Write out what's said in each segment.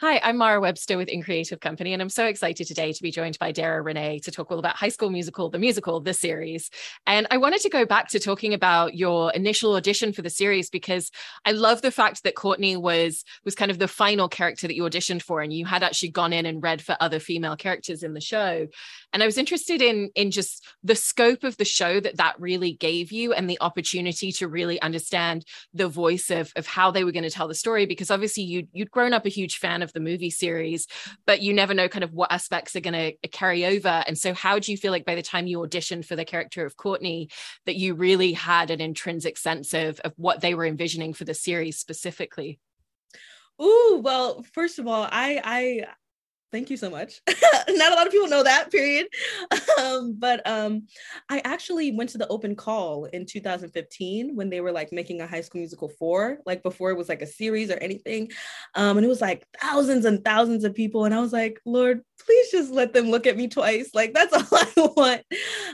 Hi, I'm Mara Webster with In Creative Company, and I'm so excited today to be joined by Dara Reneé to talk all about High School Musical, the musical, the series. And I wanted to go back to talking about your initial audition for the series because I love the fact that Courtney was was kind of the final character that you auditioned for, and you had actually gone in and read for other female characters in the show. And I was interested in in just the scope of the show that that really gave you, and the opportunity to really understand the voice of of how they were going to tell the story, because obviously you you'd grown up a huge fan of the movie series, but you never know kind of what aspects are going to carry over. And so, how do you feel like by the time you auditioned for the character of Courtney, that you really had an intrinsic sense of, of what they were envisioning for the series specifically? Ooh, well, first of all, I I thank you so much. Not a lot of people know that, period. Um, but um, I actually went to the open call in 2015 when they were like making a high school musical four, like before it was like a series or anything. Um, and it was like thousands and thousands of people. And I was like, Lord, please just let them look at me twice. Like that's all I want.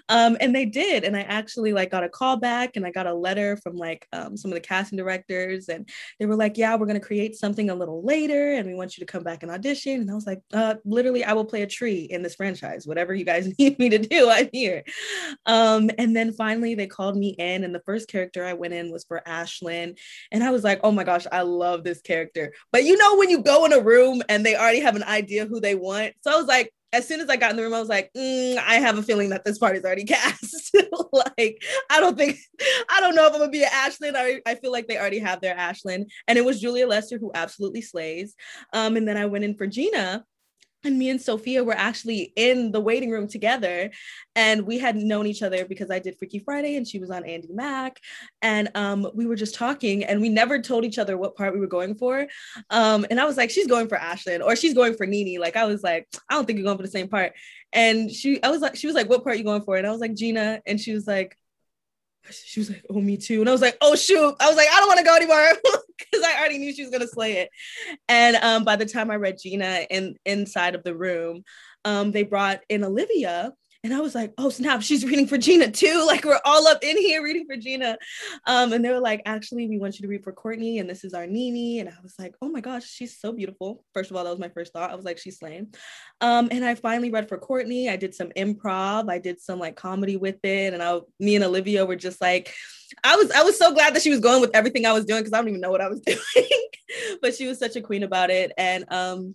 Um, and they did. And I actually like got a call back and I got a letter from like um, some of the casting directors. And they were like, yeah, we're going to create something a little later. And we want you to come back and audition. And I was like, uh, literally, I will play a tree in this franchise. Whatever you guys need me to do, I'm here. Um, and then finally they called me in. And the first character I went in was for Ashlyn. And I was like, oh my gosh, I love this character. But you know, when you go in a room and they already have an idea who they want. So I was like, as soon as I got in the room, I was like, mm, I have a feeling that this party's already cast. like, I don't think, I don't know if I'm gonna be an Ashlyn. I, I feel like they already have their Ashlyn. And it was Julia Lester who absolutely slays. Um, and then I went in for Gina, and me and Sofia were actually in the waiting room together and we had known each other because I did Freaky Friday and she was on Andi Mack and um, we were just talking and we never told each other what part we were going for um, and I was like she's going for Ashlyn or she's going for Nini like I was like I don't think you're going for the same part and she I was like she was like what part are you going for? and I was like Gina and she was like she was like, "Oh, me too," and I was like, "Oh shoot!" I was like, "I don't want to go anymore," because I already knew she was gonna slay it. And um, by the time I read Gina in inside of the room, um, they brought in Olivia, and I was like, oh snap, she's reading for Gina too. Like we're all up in here reading for Gina. Um, and they were like, actually, we want you to read for Courtney, and this is our Nini. And I was like, oh my gosh, she's so beautiful. First of all, that was my first thought. I was like, she's slaying. Um, and I finally read for Courtney. I did some improv, I did some like comedy with it. And I me and Olivia were just like, I was I was so glad that she was going with everything I was doing because I don't even know what I was doing. but she was such a queen about it. And um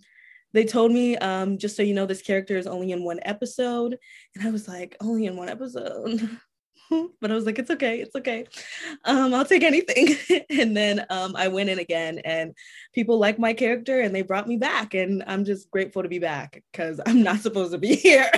they told me, um, just so you know, this character is only in one episode. And I was like, only in one episode. but I was like, it's okay, it's okay. Um, I'll take anything. and then um, I went in again, and people like my character, and they brought me back, and I'm just grateful to be back because I'm not supposed to be here.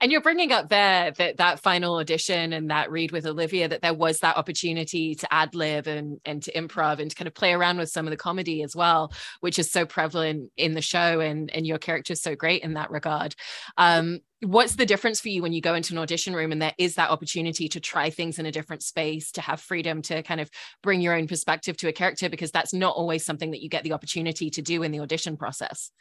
And you're bringing up there that that final audition and that read with Olivia that there was that opportunity to ad lib and and to improv and to kind of play around with some of the comedy as well, which is so prevalent in the show and and your character is so great in that regard. Um, what's the difference for you when you go into an audition room and there is that opportunity to try things in a different space to have freedom to kind of bring your own perspective to a character because that's not always something that you get the opportunity to do in the audition process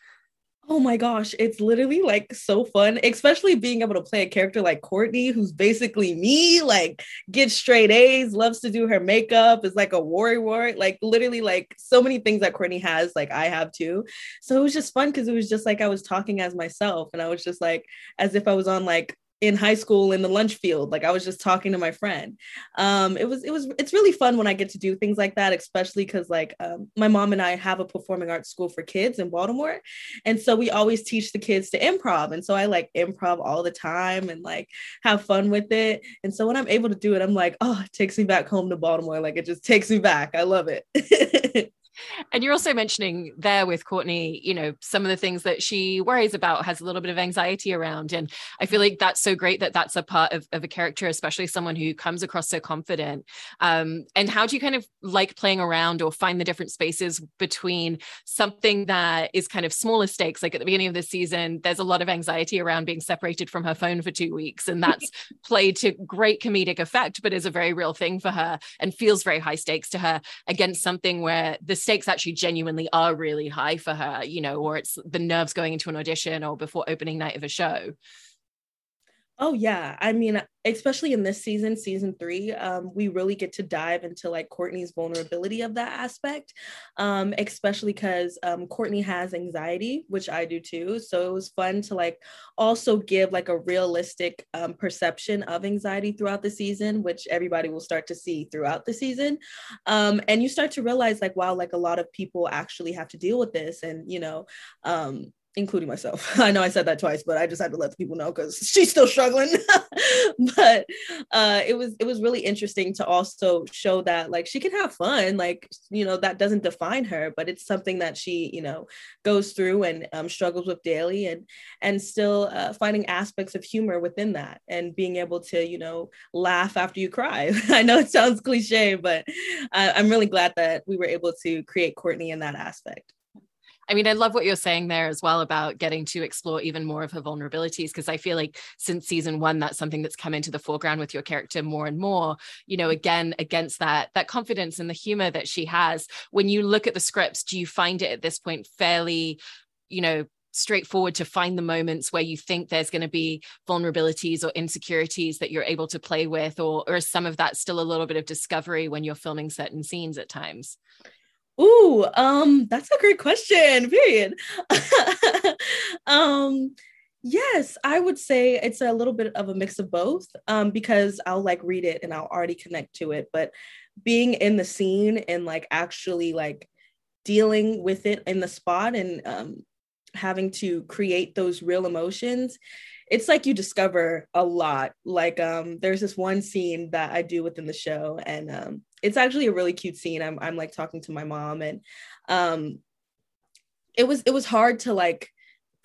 Oh my gosh, it's literally like so fun, especially being able to play a character like Courtney, who's basically me, like gets straight A's, loves to do her makeup, is like a warrior, like literally like so many things that Courtney has, like I have too. So it was just fun because it was just like I was talking as myself and I was just like as if I was on like in high school in the lunch field like i was just talking to my friend. Um it was it was it's really fun when i get to do things like that especially because like um, my mom and i have a performing arts school for kids in baltimore and so we always teach the kids to improv and so i like improv all the time and like have fun with it and so when i'm able to do it i'm like oh it takes me back home to baltimore like it just takes me back i love it and you're also mentioning there with Courtney, you know, some of the things that she worries about, has a little bit of anxiety around. And I feel like that's so great that that's a part of, of a character, especially someone who comes across so confident. Um, and how do you kind of like playing around or find the different spaces between something that is kind of smaller stakes? Like at the beginning of the season, there's a lot of anxiety around being separated from her phone for two weeks. And that's played to great comedic effect, but is a very real thing for her and feels very high stakes to her against something where the stakes actually genuinely are really high for her, you know, or it's the nerves going into an audition or before opening night of a show. Oh yeah, I mean, especially in this season, season three, um, we really get to dive into like Courtney's vulnerability of that aspect, um, especially because um, Courtney has anxiety, which I do too. So it was fun to like also give like a realistic um, perception of anxiety throughout the season, which everybody will start to see throughout the season, um, and you start to realize like wow, like a lot of people actually have to deal with this, and you know, um, including myself. I know I said that twice, but I just had to let the people know because she's still struggling. but uh, it was it was really interesting to also show that like she can have fun, like you know that doesn't define her, but it's something that she you know goes through and um, struggles with daily, and and still uh, finding aspects of humor within that, and being able to you know laugh after you cry. I know it sounds cliche, but uh, I'm really glad that we were able to create Courtney in that aspect. I mean, I love what you're saying there as well about getting to explore even more of her vulnerabilities, because I feel like since season one, that's something that's come into the foreground with your character more and more. You know, again, against that that confidence and the humor that she has. When you look at the scripts, do you find it at this point fairly, you know, straightforward to find the moments where you think there's going to be vulnerabilities or insecurities that you're able to play with or or is some of that still a little bit of discovery when you're filming certain scenes at times Ooh, um, that's a great question. Period. um, yes, I would say it's a little bit of a mix of both. Um, because I'll like read it and I'll already connect to it, but being in the scene and like actually like dealing with it in the spot and um having to create those real emotions it's like you discover a lot. Like um there's this one scene that i do within the show and um it's actually a really cute scene. I'm, I'm like talking to my mom and um it was it was hard to like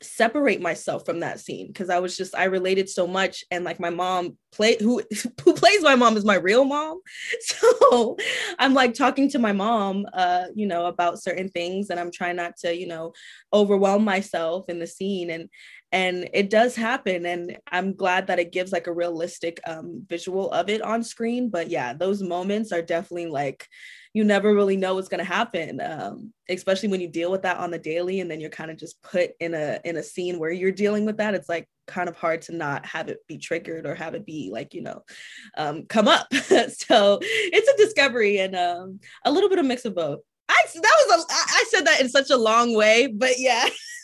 separate myself from that scene because I was just I related so much and like my mom play who who plays my mom is my real mom. So I'm like talking to my mom uh you know about certain things and I'm trying not to you know overwhelm myself in the scene and and it does happen and I'm glad that it gives like a realistic um visual of it on screen but yeah those moments are definitely like you never really know what's going to happen um, especially when you deal with that on the daily and then you're kind of just put in a in a scene where you're dealing with that it's like kind of hard to not have it be triggered or have it be like you know um, come up. So it's a discovery and um, a little bit of mix of both. I that was a i said that in such a long way but yeah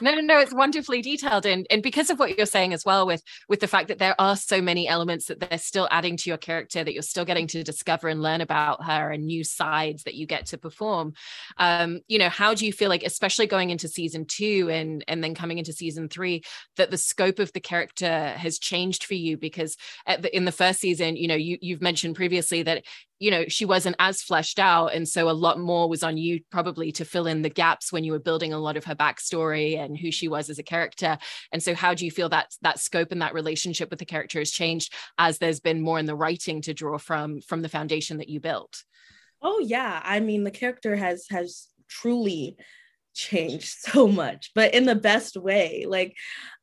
no no no it's wonderfully detailed and and because of what you're saying as well with with the fact that there are so many elements that they're still adding to your character that you're still getting to discover and learn about her and new sides that you get to perform um you know how do you feel like especially going into season 2 and and then coming into season 3 that the scope of the character has changed for you? Because the, in the first season you know you you've mentioned previously that you know she wasn't as fleshed out and so a lot more was on you probably to fill in the gaps when you were building a lot of her backstory and who she was as a character. And so how do you feel that that scope and that relationship with the character has changed as there's been more in the writing to draw from from the foundation that you built? Oh yeah. I mean the character has has truly changed so much but in the best way like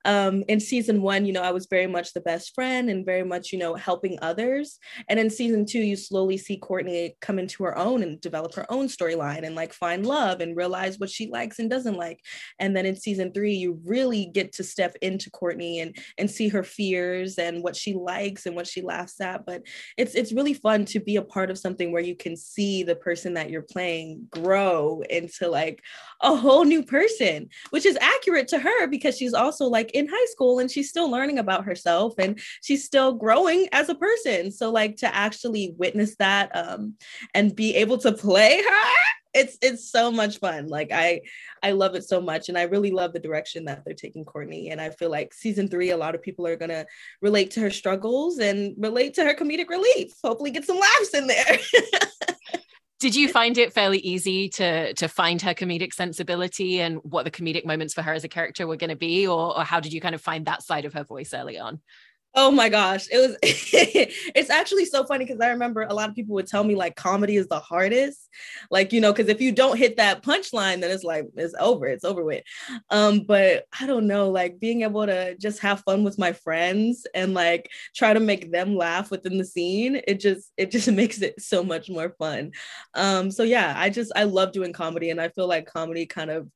um, in season one, you know, I was very much the best friend and very much, you know, helping others. And in season two, you slowly see Courtney come into her own and develop her own storyline and like find love and realize what she likes and doesn't like. And then in season three, you really get to step into Courtney and and see her fears and what she likes and what she laughs at. But it's it's really fun to be a part of something where you can see the person that you're playing grow into like a whole new person, which is accurate to her because she's also like in high school and she's still learning about herself and she's still growing as a person. So like to actually witness that um, and be able to play her it's it's so much fun. Like i i love it so much and i really love the direction that they're taking courtney. And i feel like season three a lot of people are going to relate to her struggles and relate to her comedic relief. Hopefully get some laughs in there did you find it fairly easy to to find her comedic sensibility and what the comedic moments for her as a character were going to be? Or, or how did you kind of find that side of her voice early on Oh my gosh. It was it's actually so funny because I remember a lot of people would tell me like comedy is the hardest. Like, you know, because if you don't hit that punchline, then it's like it's over, it's over with. Um, but I don't know, like being able to just have fun with my friends and like try to make them laugh within the scene, it just it just makes it so much more fun. Um, so yeah, I just I love doing comedy and I feel like comedy kind of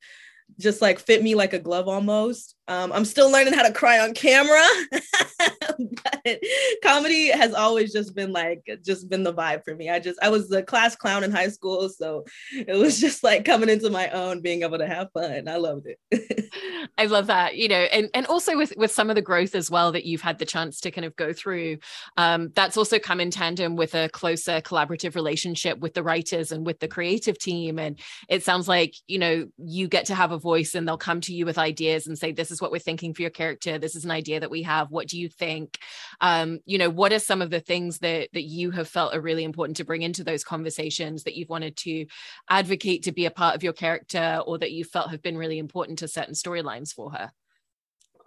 just like fit me like a glove almost. Um, I'm still learning how to cry on camera, but comedy has always just been like just been the vibe for me. I just I was the class clown in high school, so it was just like coming into my own, being able to have fun. I loved it. I love that, you know, and and also with with some of the growth as well that you've had the chance to kind of go through. Um, that's also come in tandem with a closer collaborative relationship with the writers and with the creative team. And it sounds like you know you get to have a voice, and they'll come to you with ideas and say, "This is what we're thinking for your character. This is an idea that we have. What do you think?" Um, you know, what are some of the things that that you have felt are really important to bring into those conversations that you've wanted to advocate to be a part of your character, or that you felt have been really important to certain storylines for her?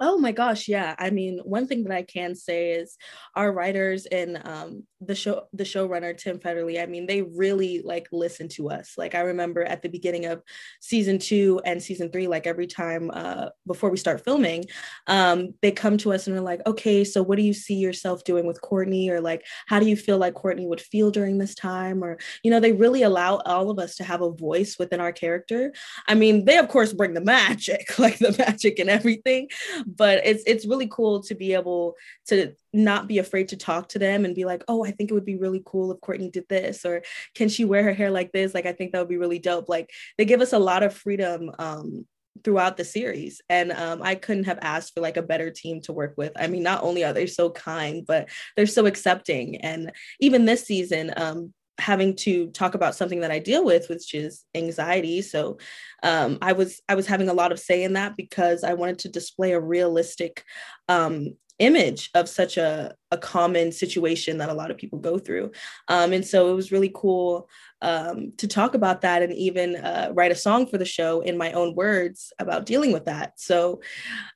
Oh my gosh, yeah. I mean, one thing that I can say is our writers and um, the show, the showrunner Tim Federle. I mean, they really like listen to us. Like I remember at the beginning of season two and season three, like every time uh, before we start filming, um, they come to us and are like, "Okay, so what do you see yourself doing with Courtney?" Or like, "How do you feel like Courtney would feel during this time?" Or you know, they really allow all of us to have a voice within our character. I mean, they of course bring the magic, like the magic and everything but it's it's really cool to be able to not be afraid to talk to them and be like, oh, I think it would be really cool if Courtney did this, or can she wear her hair like this? Like, I think that would be really dope. Like, they give us a lot of freedom um, throughout the series and um, i couldn't have asked for like a better team to work with i mean not only are they so kind but they're so accepting and even this season um, having to talk about something that I deal with, which is anxiety. So um, I was I was having a lot of say in that because I wanted to display a realistic um, image of such a, a common situation that a lot of people go through. Um, and so it was really cool um, to talk about that and even uh, write a song for the show in my own words about dealing with that. So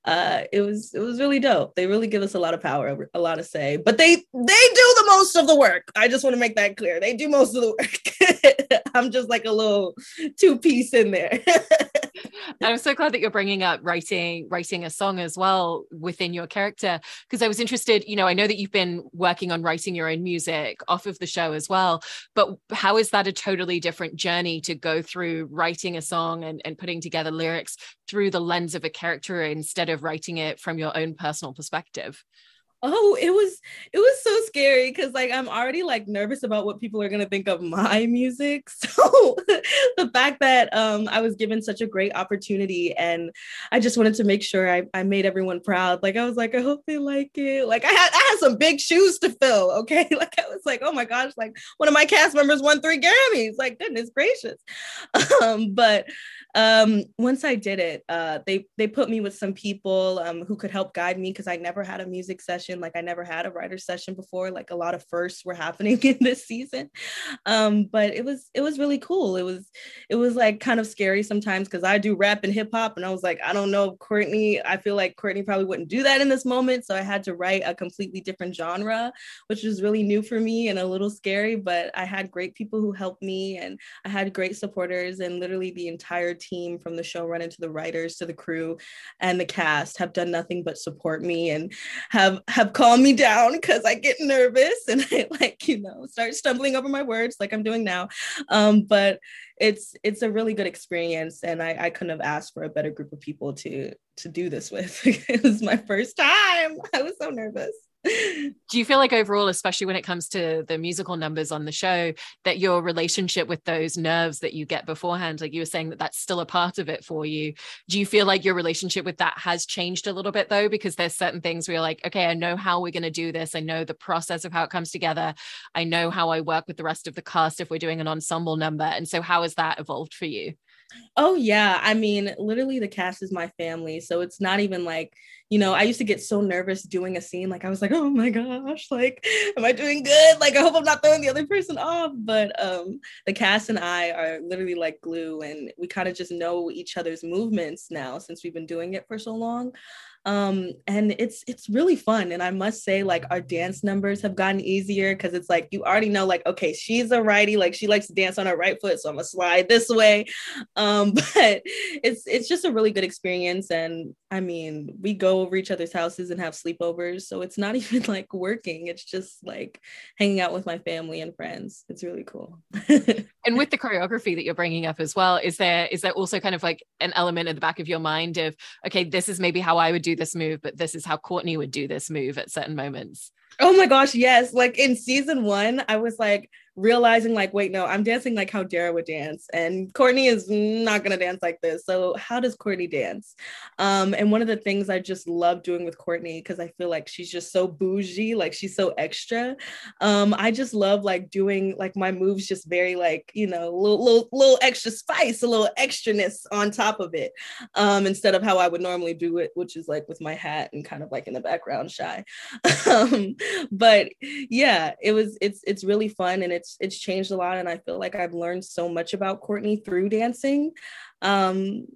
uh, it was it was really dope. They really give us a lot of power, a lot of say, but they they do the most of the work. I just want to make that clear. They do most of the work. I'm just like a little two piece in there. I'm so glad that you're bringing up writing writing a song as well within your character because I was interested. You know, I know that you've been working on writing your own music off of the show as well, but how is that totally different journey to go through writing a song and, and putting together lyrics through the lens of a character instead of writing it from your own personal perspective? Oh it was it was so scary because like i'm already like nervous about what people are going to think of my music. So the fact that um i was given such a great opportunity and i just wanted to make sure I, I made everyone proud. Like i was like i hope they like it. Like i had i had some big shoes to fill okay? Like i was like oh my gosh like one of my cast members won three grammys. Like goodness gracious. Um but um once i did it uh they they put me with some people um who could help guide me because i never had a music session like i never had a writer session before like a lot of firsts were happening in this season. Um but it was it was really cool. It was it was like kind of scary sometimes because i do rap and hip-hop and i was like i don't know courtney i feel like courtney probably wouldn't do that in this moment so i had to write a completely different genre which was really new for me and a little scary but i had great people who helped me and i had great supporters and literally the entire team from the showrunner to the writers to the crew and the cast have done nothing but support me and have have calmed me down because I get nervous and I like you know start stumbling over my words like I'm doing now. Um, but it's it's a really good experience and I, I couldn't have asked for a better group of people to to do this with. it was my first time. I was so nervous do you feel like overall especially when it comes to the musical numbers on the show that your relationship with those nerves that you get beforehand like you were saying that that's still a part of it for you do you feel like your relationship with that has changed a little bit though? Because there's certain things where you're like okay i know how we're going to do this. I know the process of how it comes together. I know how i work with the rest of the cast if we're doing an ensemble number. And so how has that evolved for you Oh yeah, I mean, literally the cast is my family, so it's not even like, you know, I used to get so nervous doing a scene like I was like, "Oh my gosh, like am I doing good? Like I hope I'm not throwing the other person off." But um the cast and I are literally like glue and we kind of just know each other's movements now since we've been doing it for so long um and it's it's really fun and i must say like our dance numbers have gotten easier because it's like you already know like okay she's a righty like she likes to dance on her right foot so i'm gonna slide this way um but it's it's just a really good experience and i mean we go over each other's houses and have sleepovers. So it's not even like working. It's just like hanging out with my family and friends. It's really cool. And with the choreography that you're bringing up as well, is there is there also kind of like an element in the back of your mind of okay, this is maybe how I would do this move, but this is how Courtney would do this move at certain moments? Oh my gosh, yes. Like in season one, I was like, realizing like wait no i'm dancing like how dara would dance and courtney is not going to dance like this. So how does courtney dance? Um and one of the things i just love doing with courtney because i feel like she's just so bougie like she's so extra. Um i just love like doing like my moves just very like you know little little, little extra spice a little extraness on top of it um instead of how i would normally do it which is like with my hat and kind of like in the background shy. Um but yeah it was it's it's really fun and it's it's it's changed a lot and i feel like i've learned so much about courtney through dancing um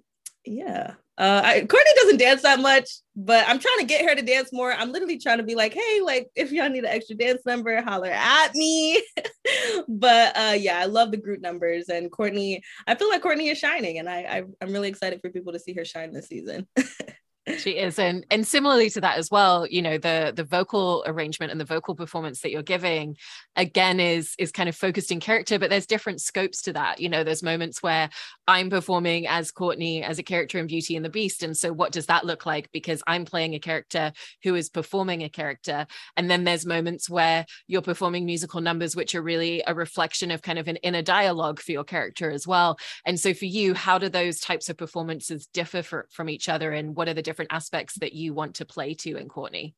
yeah uh, I, Courtney doesn't dance that much, but I'm trying to get her to dance more. I'm literally trying to be like, hey, like if y'all need an extra dance number, holler at me. but uh, yeah, I love the group numbers, and Courtney. I feel like Courtney is shining, and I, I I'm really excited for people to see her shine this season. she is and and similarly to that as well you know the the vocal arrangement and the vocal performance that you're giving again is is kind of focused in character but there's different scopes to that. You know there's moments where i'm performing as courtney as a character in beauty and the beast and so what does that look like? Because i'm playing a character who is performing a character. And then there's moments where you're performing musical numbers which are really a reflection of kind of an inner dialogue for your character as well. And so for you how do those types of performances differ for, from each other and what are the different different aspects that you want to play to in Courtney?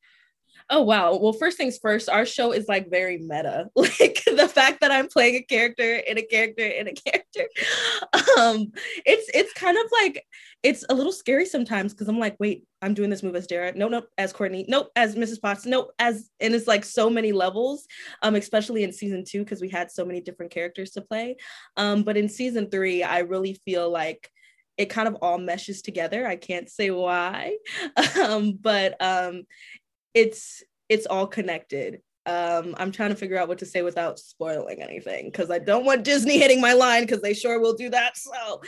Oh wow. Well, first things first, our show is like very meta. Like the fact that I'm playing a character in a character in a character. Um, it's it's kind of like it's a little scary sometimes because I'm like, wait, I'm doing this move as Dara. No, nope, as Courtney. Nope, as Mrs. Potts. Nope, as and it's like so many levels, um, especially in season two, because we had so many different characters to play. Um, but in season three, I really feel like it kind of all meshes together. I can't say why, um, but um, it's it's all connected. Um, I'm trying to figure out what to say without spoiling anything because I don't want Disney hitting my line because they sure will do that. So,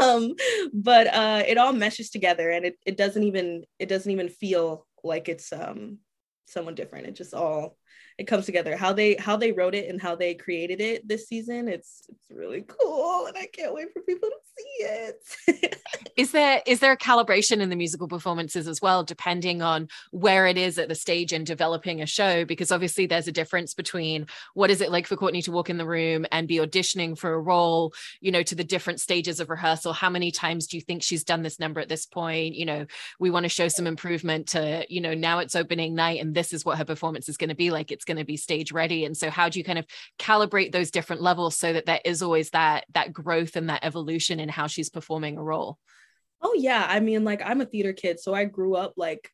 um, but uh, it all meshes together and it, it doesn't even it doesn't even feel like it's um, someone different. It just all it comes together. How they how they wrote it and how they created it this season it's it's really cool and i can't wait for people to see it. Is there is there a calibration in the musical performances as well depending on where it is at the stage in developing a show? Because obviously there's a difference between what is it like for courtney to walk in the room and be auditioning for a role you know to the different stages of rehearsal. How many times do you think she's done this number at this point? You know we want to show some improvement to you know now it's opening night and this is what her performance is going to be like it's going to be stage ready. And so how do you kind of calibrate those different levels so that there is always that that growth and that evolution in how she's performing a role? Oh yeah. I mean like i'm a theater kid so i grew up like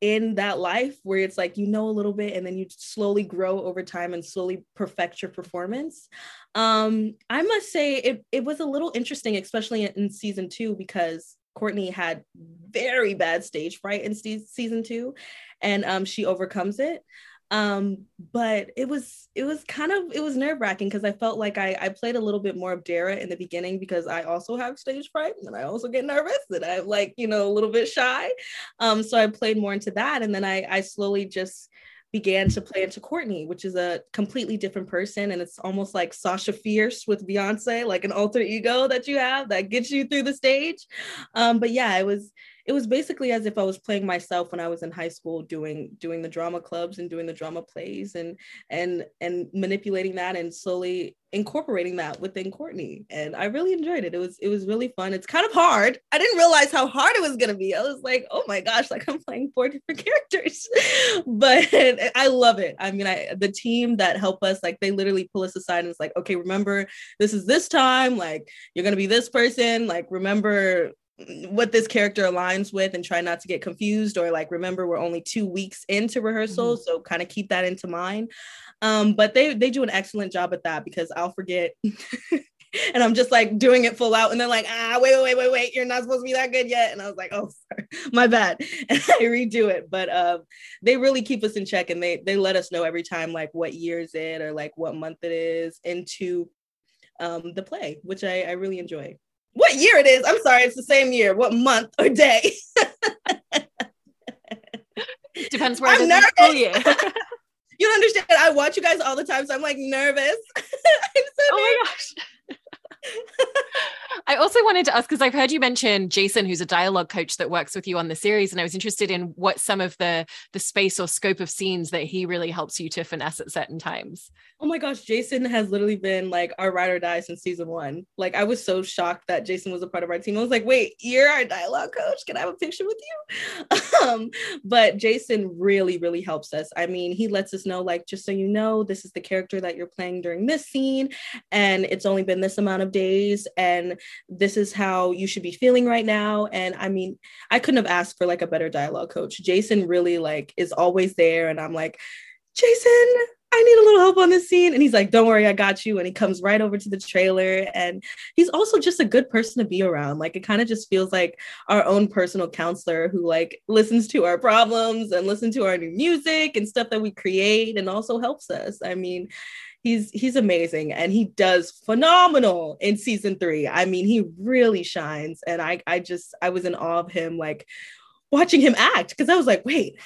in that life where it's like you know a little bit and then you slowly grow over time and slowly perfect your performance. Um i must say it, it was a little interesting especially in, in season two because courtney had very bad stage fright in season two and um she overcomes it um but it was it was kind of it was nerve-wracking because i felt like I, I played a little bit more of dara in the beginning because i also have stage fright and i also get nervous and i'm like you know a little bit shy um so i played more into that and then i i slowly just began to play into Courtney, which is a completely different person. And it's almost like Sasha Fierce with Beyonce, like an alter ego that you have that gets you through the stage. Um, but yeah, it was it was basically as if I was playing myself when I was in high school doing doing the drama clubs and doing the drama plays and and and manipulating that and slowly incorporating that within Courtney. And I really enjoyed it. It was it was really fun. It's kind of hard. I didn't realize how hard it was gonna be. I was like, oh my gosh, like I'm playing four different characters. but I love it. I mean, I the team that help us, like they literally pull us aside and it's like, okay, remember this is this time, like you're gonna be this person, like remember what this character aligns with and try not to get confused or like remember we're only two weeks into rehearsal mm-hmm. so kind of keep that into mind. Um but they they do an excellent job at that because i'll forget and i'm just like doing it full out and they're like ah wait wait wait wait wait you're not supposed to be that good yet. And i was like oh sorry my bad. And i redo it but um they really keep us in check and they they let us know every time like what year is it or like what month it is into um the play which i i really enjoy what year it is. I'm sorry, it's the same year. What month or day? Depends where I'm nervous. you. you don't understand. I watch you guys all the time, so I'm like nervous. I'm so oh my gosh. I also wanted to ask because I've heard you mention Jason, who's a dialogue coach that works with you on the series, and I was interested in what some of the the space or scope of scenes that he really helps you to finesse at certain times. Oh my gosh, Jason has literally been like our ride or die since season one. Like I was so shocked that Jason was a part of our team. I was like, wait, you're our dialogue coach? Can I have a picture with you? um, but Jason really, really helps us. I mean, he lets us know, like, just so you know, this is the character that you're playing during this scene, and it's only been this amount of days, and this is how you should be feeling right now. And I mean, I couldn't have asked for like a better dialogue coach. Jason really like is always there, and I'm like, Jason, I need a little help on this scene. And he's like, Don't worry, I got you. And he comes right over to the trailer. And he's also just a good person to be around. Like, it kind of just feels like our own personal counselor who, like, listens to our problems and listens to our new music and stuff that we create and also helps us. I mean, he's he's amazing and he does phenomenal in season three. I mean, he really shines. And I I just I was in awe of him, like watching him act because I was like, wait,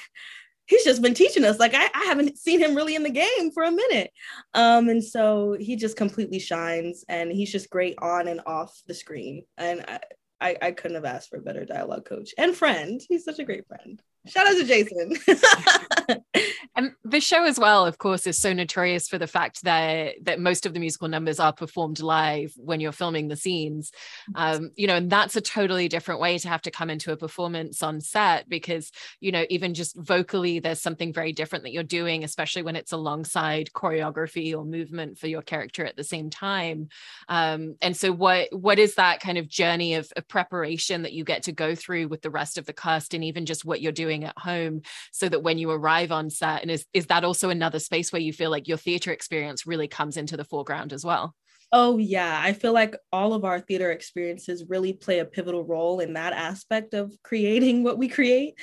he's just been teaching us. Like I, I haven't seen him really in the game for a minute. Um, and so he just completely shines and he's just great on and off the screen. And I, I, I couldn't have asked for a better dialogue coach and friend. He's such a great friend. Shout out to Jason. and the show as well, of course, is so notorious for the fact that that most of the musical numbers are performed live when you're filming the scenes. Um, you know, and that's a totally different way to have to come into a performance on set because, you know, even just vocally, there's something very different that you're doing, especially when it's alongside choreography or movement for your character at the same time. Um, and so what what is that kind of journey of, of preparation that you get to go through with the rest of the cast and even just what you're doing doing at home so that when you arrive on set and is is that also another space where you feel like your theater experience really comes into the foreground as well Oh, yeah. I feel like all of our theater experiences really play a pivotal role in that aspect of creating what we create.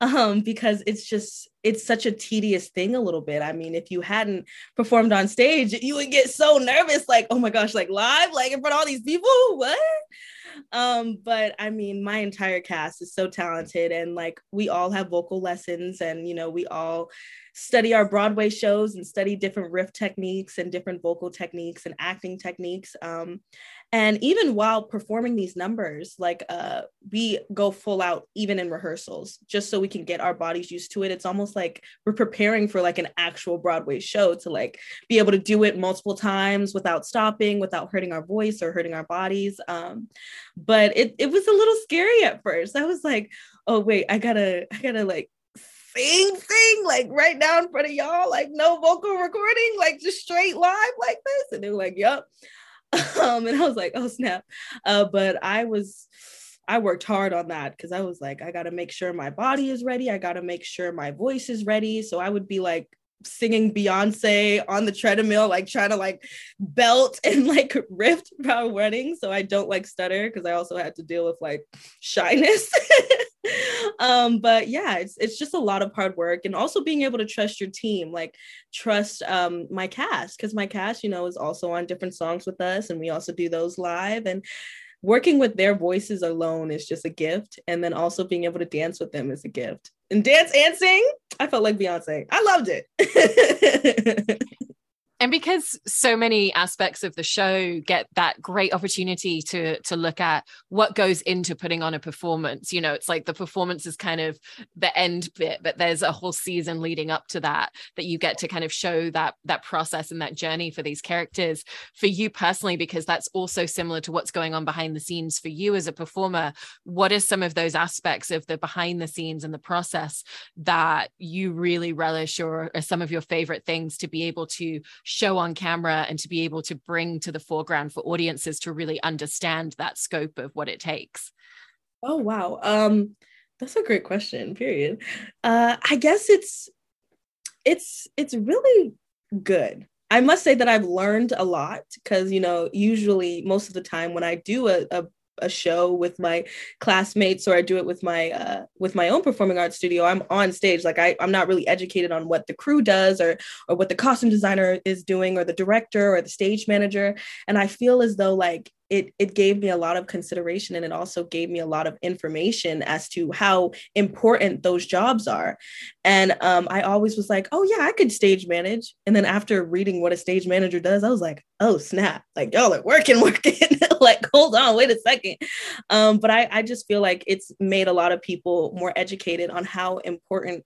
Um, because it's just, it's such a tedious thing a little bit. I mean, if you hadn't performed on stage, you would get so nervous, like, oh my gosh, like live, like in front of all these people, what? Um but i mean my entire cast is so talented and like we all have vocal lessons and you know we all study our broadway shows and study different riff techniques and different vocal techniques and acting techniques. Um and even while performing these numbers like uh we go full out even in rehearsals just so we can get our bodies used to it. It's almost like we're preparing for like an actual broadway show to like be able to do it multiple times without stopping without hurting our voice or hurting our bodies. Um but it, it was a little scary at first. I was like oh wait i gotta i gotta like sing sing like right now in front of y'all like no vocal recording like just straight live like this? And they were like yep um, and I was like, oh snap. Uh, but I was I worked hard on that because I was like, I gotta make sure my body is ready. I gotta make sure my voice is ready. So I would be like singing Beyonce on the treadmill, like trying to like belt and like riff while running. So I don't like stutter because I also had to deal with like shyness. um, but yeah, it's it's just a lot of hard work and also being able to trust your team, like trust um my cast, because my cast, you know, is also on different songs with us and we also do those live. And working with their voices alone is just a gift. And then also being able to dance with them is a gift. And dance and sing, I felt like Beyonce. I loved it. and because so many aspects of the show get that great opportunity to to look at what goes into putting on a performance you know it's like the performance is kind of the end bit but there's a whole season leading up to that that you get to kind of show that that process and that journey for these characters. For you personally because that's also similar to what's going on behind the scenes for you as a performer what are some of those aspects of the behind the scenes and the process that you really relish or are some of your favorite things to be able to show on camera and to be able to bring to the foreground for audiences to really understand that scope of what it takes? Oh wow. Um that's a great question, period. Uh I guess it's it's it's really good. I must say that I've learned a lot because you know, usually most of the time when I do a, a a show with my classmates or I do it with my uh, with my own performing arts studio, I'm on stage. Like I, I'm not really educated on what the crew does or or what the costume designer is doing or the director or the stage manager. And I feel as though like it it gave me a lot of consideration and it also gave me a lot of information as to how important those jobs are. And um, i always was like oh yeah i could stage manage. And then after reading what a stage manager does i was like oh snap. Like y'all are working working. Like hold on wait a second. Um, but I, I just feel like it's made a lot of people more educated on how important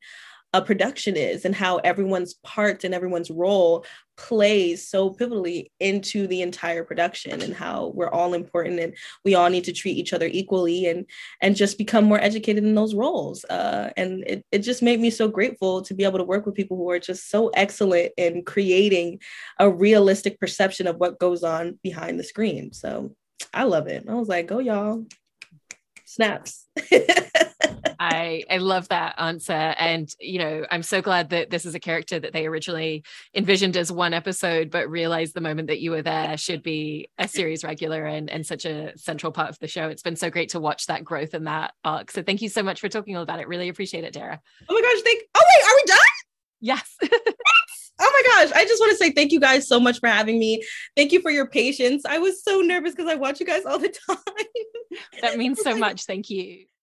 a production is and how everyone's part and everyone's role plays so pivotally into the entire production and how we're all important and we all need to treat each other equally and and just become more educated in those roles. Uh, and it, it just made me so grateful to be able to work with people who are just so excellent in creating a realistic perception of what goes on behind the screen. So i love it. I was like go y'all. Snaps I I love that answer, and you know I'm so glad that this is a character that they originally envisioned as one episode, but realized the moment that you were there should be a series regular and and such a central part of the show. It's been so great to watch that growth and that arc. So thank you so much for talking all about it. Really appreciate it, Dara. Oh my gosh! Thank. Oh wait, are we done? Yes. Oh my gosh. I just want to say thank you guys so much for having me. Thank you for your patience. I was so nervous because I watch you guys all the time. That means so much. Thank you.